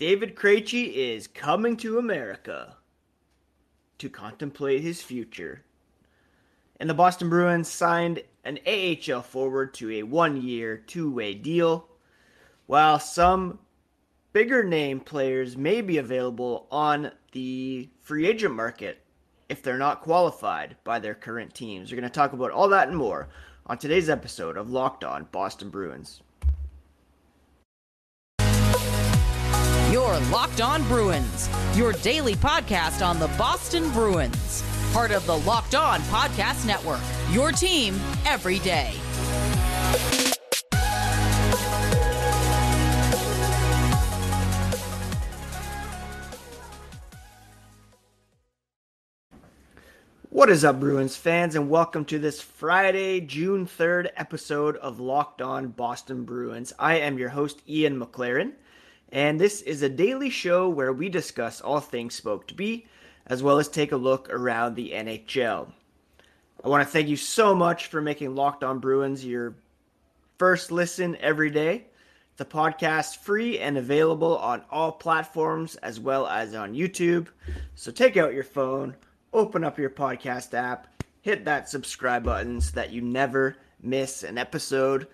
David Krejci is coming to America to contemplate his future. And the Boston Bruins signed an AHL forward to a one year, two way deal, while some bigger name players may be available on the free agent market if they're not qualified by their current teams. We're going to talk about all that and more on today's episode of Locked On Boston Bruins. Your Locked On Bruins, your daily podcast on the Boston Bruins, part of the Locked On Podcast Network. Your team every day. What is up, Bruins fans, and welcome to this Friday, June 3rd episode of Locked On Boston Bruins. I am your host, Ian McLaren, and this is a daily show where we discuss all things Spoked B, as well as take a look around the NHL. I want to thank you so much for making Locked On Bruins your first listen every day. The podcast free and available on all platforms as well as on YouTube. So take out your phone open up your podcast app, hit that subscribe button so that you never miss an episode.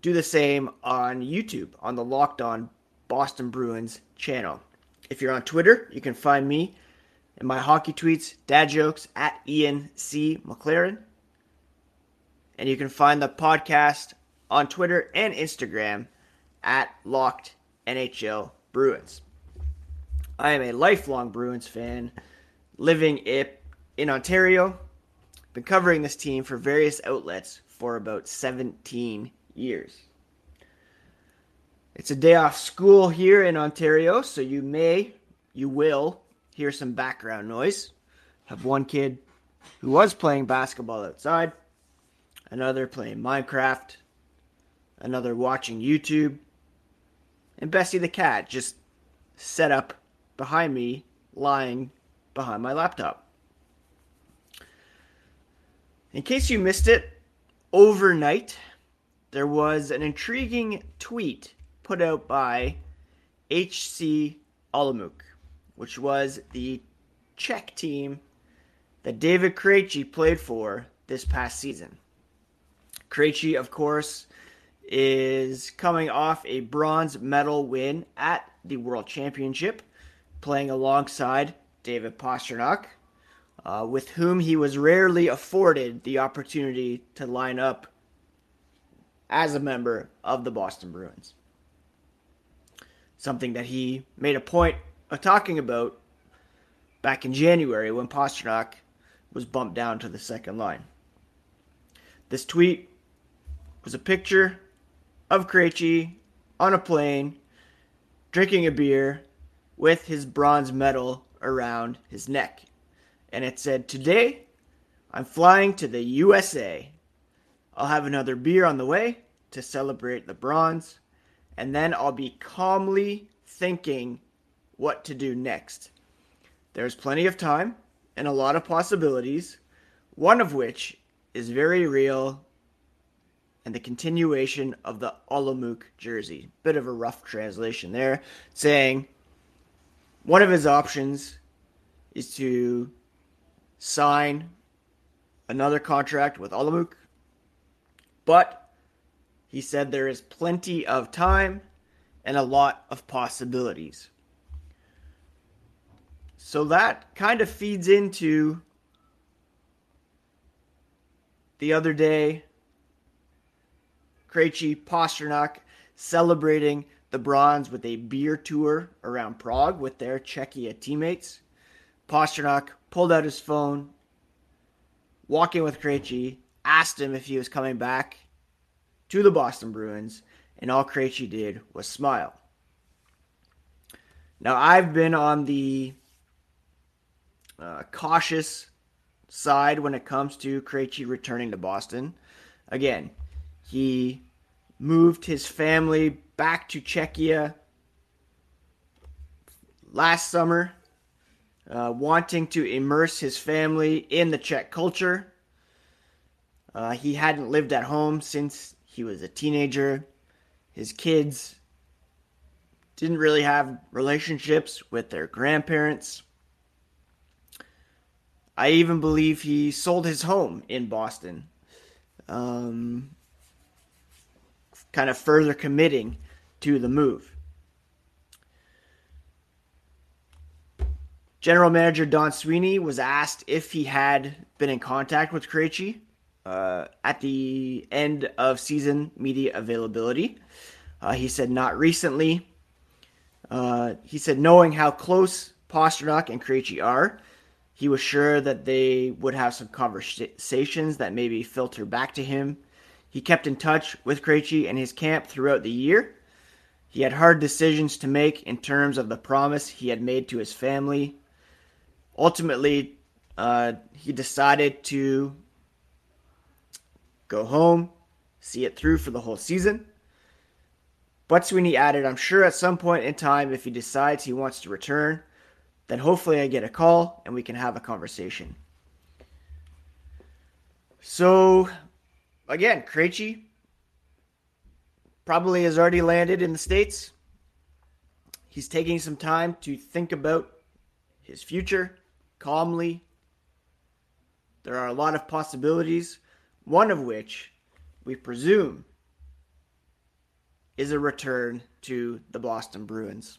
Do the same on YouTube on the Locked On Boston Bruins channel. If you're on Twitter, you can find me in my hockey tweets, dad jokes at Ian C. McLaren. And you can find the podcast on Twitter and Instagram at Locked NHL Bruins. I am a lifelong Bruins fan living in Ontario. Been covering this team for various outlets for about 17 years. It's a day off school here in Ontario, so you may, you will hear some background noise. Have one kid who was playing basketball outside, another playing Minecraft, another watching YouTube, and Bessie the cat just set up behind me, lying behind my laptop. In case you missed it, overnight there was an intriguing tweet put out by HC Olomouc, which was the Czech team that David Krejci played for this past season. Krejci, of course, is coming off a bronze medal win at the World Championship, playing alongside David Pastrnak, uh, with whom he was rarely afforded the opportunity to line up as a member of the Boston Bruins. Something that he made a point of talking about back in January when Pastrnak was bumped down to the second line. This tweet was a picture of Krejci on a plane drinking a beer with his bronze medal around his neck. And it said, Today, I'm flying to the USA. I'll have another beer on the way to celebrate the bronze, and then I'll be calmly thinking what to do next. There's plenty of time and a lot of possibilities, one of which is very real and the continuation of the Olomouc jersey. Bit of a rough translation there, saying one of his options is to sign another contract with Olomouc, but he said there is plenty of time and a lot of possibilities. So that kind of feeds into the other day, Krejci Pastrnak celebrating the bronze with a beer tour around Prague with their Czechia teammates. Pastrnak pulled out his phone, walking with Krejci, asked him if he was coming back to the Boston Bruins, and all Krejci did was smile. Now, I've been on the uh, cautious side when it comes to Krejci returning to Boston. Again, he moved his family back to Czechia last summer, uh, wanting to immerse his family in the Czech culture. Uh, he hadn't lived at home since he was a teenager. His kids didn't really have relationships with their grandparents. I even believe he sold his home in Boston, um, kind of further committing to the move. General Manager Don Sweeney was asked if he had been in contact with Krejci uh, at the end of season media availability. Uh, he said not recently. Uh, he said knowing how close Pastrnak and Krejci are, he was sure that they would have some conversations that maybe filter back to him. He kept in touch with Krejci and his camp throughout the year. He had hard decisions to make in terms of the promise he had made to his family ultimately, uh, he decided to go home, see it through for the whole season. But Sweeney added, I'm sure at some point in time, if he decides he wants to return, then hopefully I get a call and we can have a conversation. So, again, Krejci probably has already landed in the States. He's taking some time to think about his future calmly. There are a lot of possibilities, one of which we presume is a return to the Boston Bruins.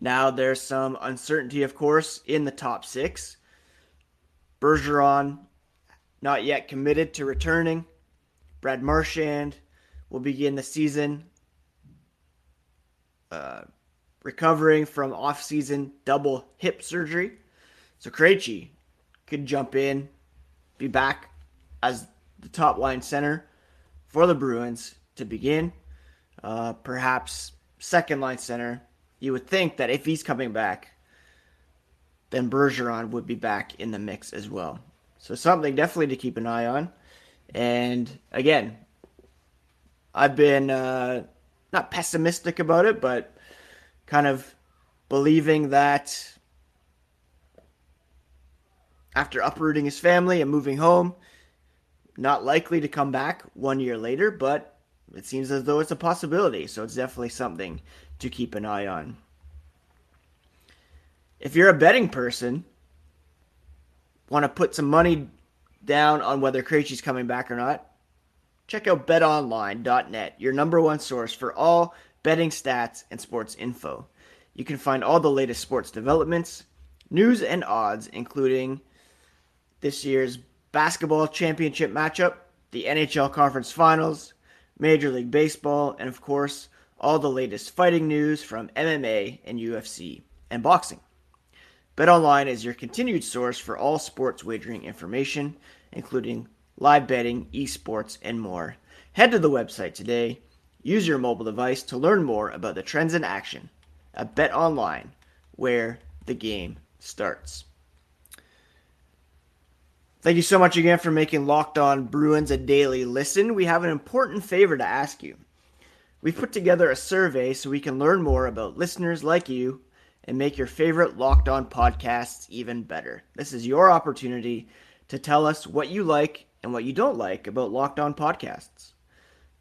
Now, there's some uncertainty, of course, in the top six. Bergeron, not yet committed to returning. Brad Marchand will begin the season uh, recovering from off-season double hip surgery. So Krejci could jump in, be back as the top line center for the Bruins to begin. Uh, perhaps second line center. You would think that if he's coming back, then Bergeron would be back in the mix as well. So something definitely to keep an eye on. And again, I've been uh, not pessimistic about it, but kind of believing that after uprooting his family and moving home, not likely to come back one year later, but it seems as though it's a possibility. So it's definitely something to keep an eye on. If you're a betting person, want to put some money down on whether Krejci's coming back or not, check out betonline.net, your number one source for all betting stats, and sports info. You can find all the latest sports developments, news, and odds, including this year's basketball championship matchup, the NHL Conference Finals, Major League Baseball, and of course, all the latest fighting news from MMA and UFC and boxing. BetOnline is your continued source for all sports wagering information, including live betting, esports, and more. Head to the website today Use your mobile device to learn more about the trends in action at Bet Online, where the game starts. Thank you so much again for making Locked On Bruins a daily listen. We have an important favor to ask you. We've put together a survey so we can learn more about listeners like you and make your favorite Locked On podcasts even better. This is your opportunity to tell us what you like and what you don't like about Locked On podcasts.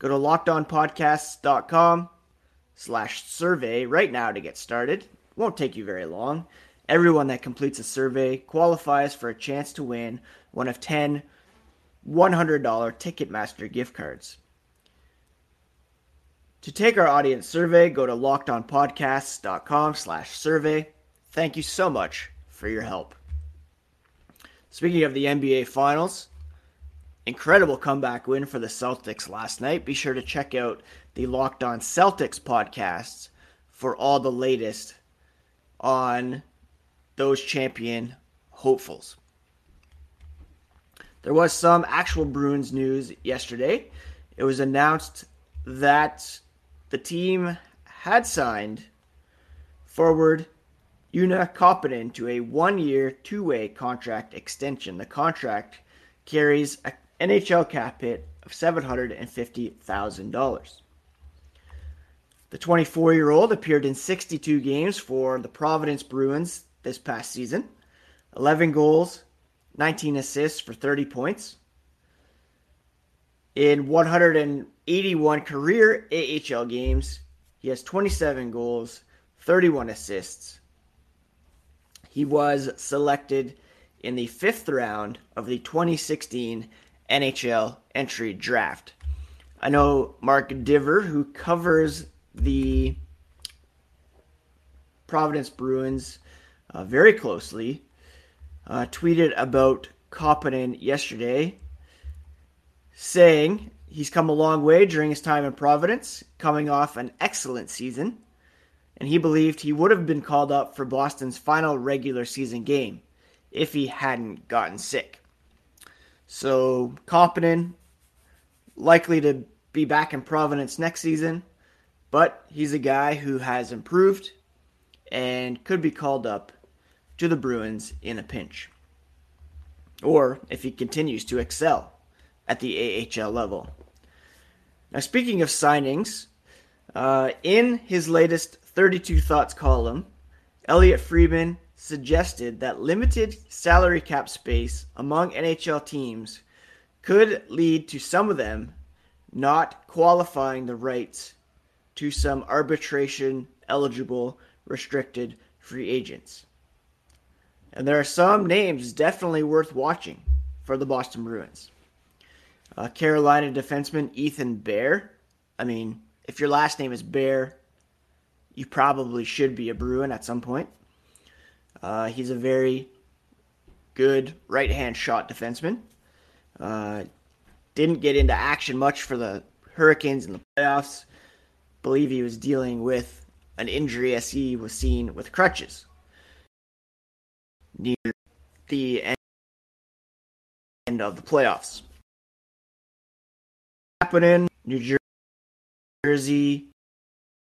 Go to lockedonpodcasts.com slash survey right now to get started. Won't take you very long. Everyone that completes a survey qualifies for a chance to win one of 10 $100 Ticketmaster gift cards. To take our audience survey, go to lockedonpodcasts.com slash survey. Thank you so much for your help. Speaking of the NBA Finals, incredible comeback win for the Celtics last night. Be sure to check out the Locked On Celtics podcasts for all the latest on those champion hopefuls. There was some actual Bruins news yesterday. It was announced that the team had signed forward Joona Koppanen to a one year, two way contract extension. The contract carries a NHL cap hit of $750,000. The 24 year old appeared in 62 games for the Providence Bruins this past season 11 goals, 19 assists for 30 points. In 181 career AHL games, he has 27 goals, 31 assists. He was selected in the fifth round of the 2016 NHL entry draft. I know Mark Divver, who covers the Providence Bruins uh, very closely, uh, tweeted about Koppanen yesterday, saying he's come a long way during his time in Providence, coming off an excellent season, and he believed he would have been called up for Boston's final regular season game if he hadn't gotten sick. So Koppanen likely to be back in Providence next season, but he's a guy who has improved and could be called up to the Bruins in a pinch. Or if he continues to excel at the AHL level. Now, speaking of signings, uh, in his latest 32 Thoughts column, Elliotte Friedman suggested that limited salary cap space among NHL teams could lead to some of them not qualifying the rights to some arbitration eligible restricted free agents. And there are some names definitely worth watching for the Boston Bruins. Uh, Carolina defenseman Ethan Bear. I mean, if your last name is Bear, you probably should be a Bruin at some point. Uh, he's a very good right hand shot defenseman. Uh, didn't get into action much for the Hurricanes in the playoffs. Believe he was dealing with an injury as he was seen with crutches near the end of the playoffs. Happening, New Jersey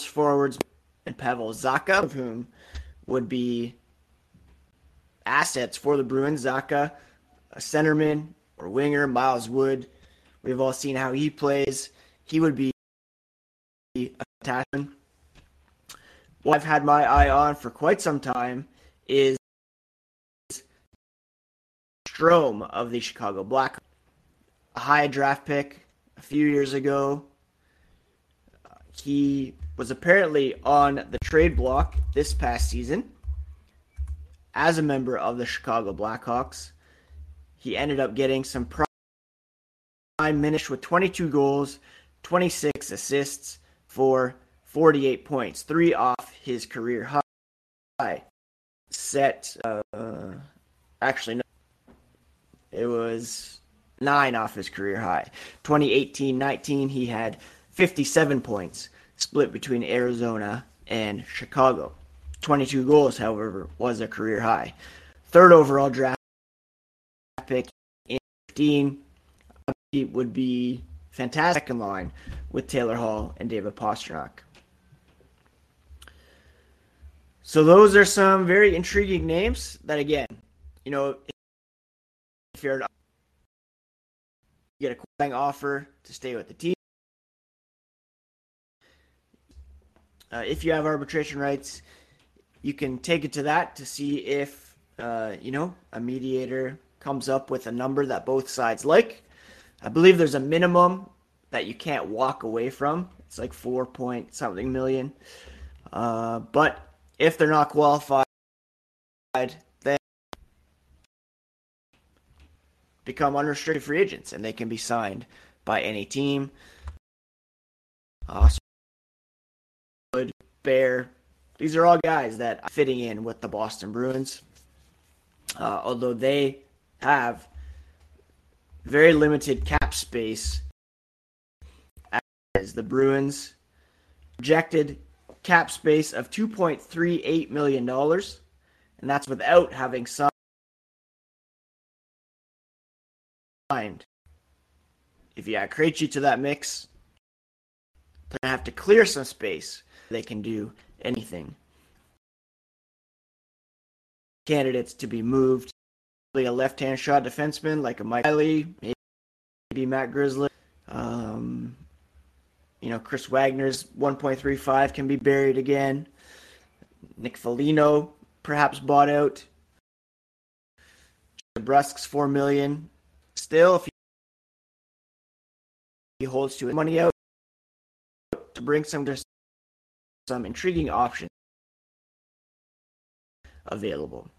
forwards and Pavel Zacha, of whom would be assets for the Bruins. Zacha, a centerman or winger, Miles Wood. We've all seen how he plays. He would be a fantastic. What I've had my eye on for quite some time is Strome of the Chicago Black, a high draft pick a few years ago. He was apparently on the trade block this past season as a member of the Chicago Blackhawks. He ended up getting some prime minutes with 22 goals, 26 assists for 48 points, three off his career high. Set, uh, actually, no, it was nine off his career high. 2018 19, he had 57 points, split between Arizona and Chicago. 22 goals, however, was a career high. Third overall draft pick in 15 would be fantastic in line with Taylor Hall and David Pastrnak. So those are some very intriguing names that again, you know, you get a qualifying offer to stay with the team. Uh, if you have arbitration rights, you can take it to that to see if uh, you know a mediator comes up with a number that both sides like. I believe there's a minimum that you can't walk away from. It's like four point something million. Uh, but if they're not qualified, then become unrestricted free agents and they can be signed by any team. Uh, Bear, these are all guys that are fitting in with the Boston Bruins. Uh, although they have very limited cap space as the Bruins projected cap space of $2.38 million, and that's without having signed. If you add Krejci to that mix, to have to clear some space. They can do anything. Candidates to be moved. A left-hand shot defenseman like a Mike Reilly, maybe Matt Grzelcyk. Um, you know, Chris Wagner's 1.35 can be buried again. Nick Foligno perhaps bought out. Brusque's four million. Still, if he holds to it, money out to bring some some intriguing options available.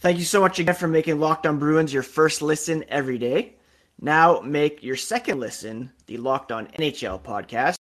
Thank you so much again for making Locked On Bruins your first listen every day. Now make your second listen the Locked On NHL podcast.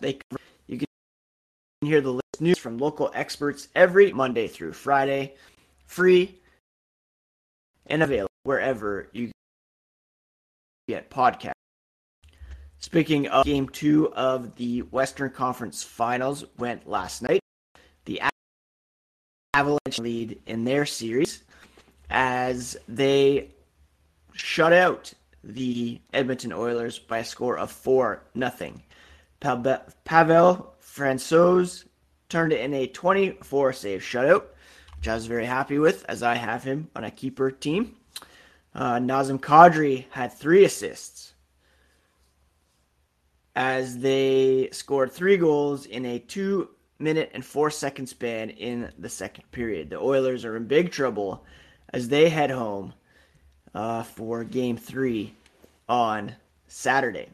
They you can hear the latest news from local experts every Monday through Friday, free and available wherever you get podcasts. Speaking of game two of the Western Conference Finals went last night. The Avalanche lead in their series as they shut out the Edmonton Oilers by a score of 4 nothing. Pavel Francouz turned in a 24 save shutout, which I was very happy with as I have him on a keeper team. Uh, Nazem Kadri had three assists as they scored three goals in a two minute and four second span in the second period. The Oilers are in big trouble as they head home uh, for game three on Saturday.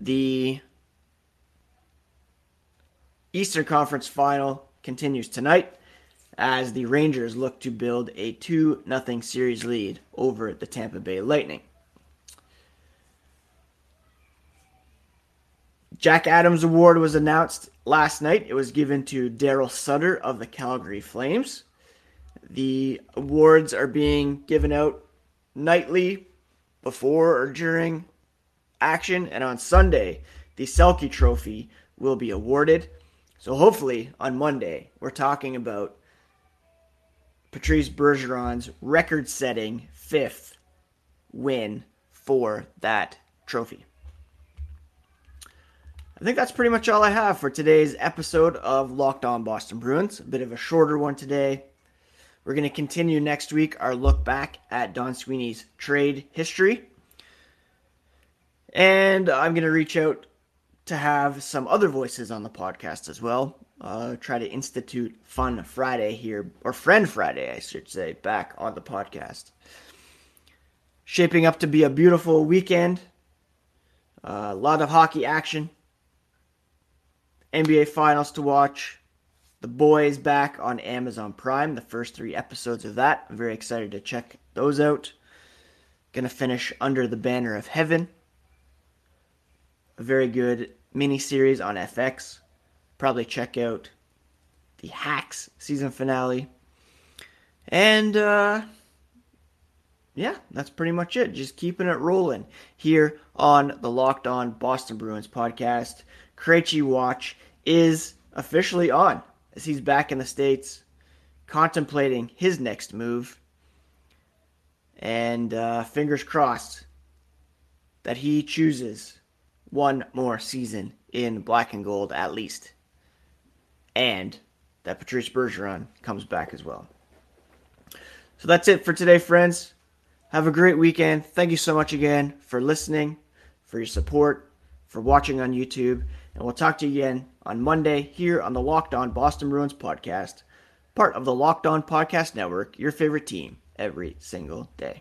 The Eastern Conference final continues tonight as the Rangers look to build a 2 0 series lead over the Tampa Bay Lightning. Jack Adams Award was announced last night. It was given to Daryl Sutter of the Calgary Flames. The awards are being given out nightly before or during action, and on Sunday, the Selke Trophy will be awarded. So hopefully on Monday, we're talking about Patrice Bergeron's record setting fifth win for that trophy. I think that's pretty much all I have for today's episode of Locked On Boston Bruins. A bit of a shorter one today. We're going to continue next week our look back at Don Sweeney's trade history. And I'm going to reach out to have some other voices on the podcast as well. Uh, try to institute Fun Friday here, or Friend Friday, I should say, back on the podcast. Shaping up to be a beautiful weekend. Uh, a lot of hockey action. NBA Finals to watch. The Boys back on Amazon Prime. The first three episodes of that. I'm very excited to check those out. Gonna finish Under the Banner of Heaven. A very good mini series on FX. Probably check out the Hacks season finale. And uh, yeah, that's pretty much it. Just keeping it rolling here on the Locked On Boston Bruins podcast. Krejci Watch is officially on as he's back in the States contemplating his next move. And uh, fingers crossed that he chooses one more season in black and gold at least. And that Patrice Bergeron comes back as well. So that's it for today, friends. Have a great weekend. Thank you so much again for listening, for your support, for watching on YouTube. And we'll talk to you again on Monday here on the Locked On Boston Bruins podcast, part of the Locked On Podcast Network, your favorite team every single day.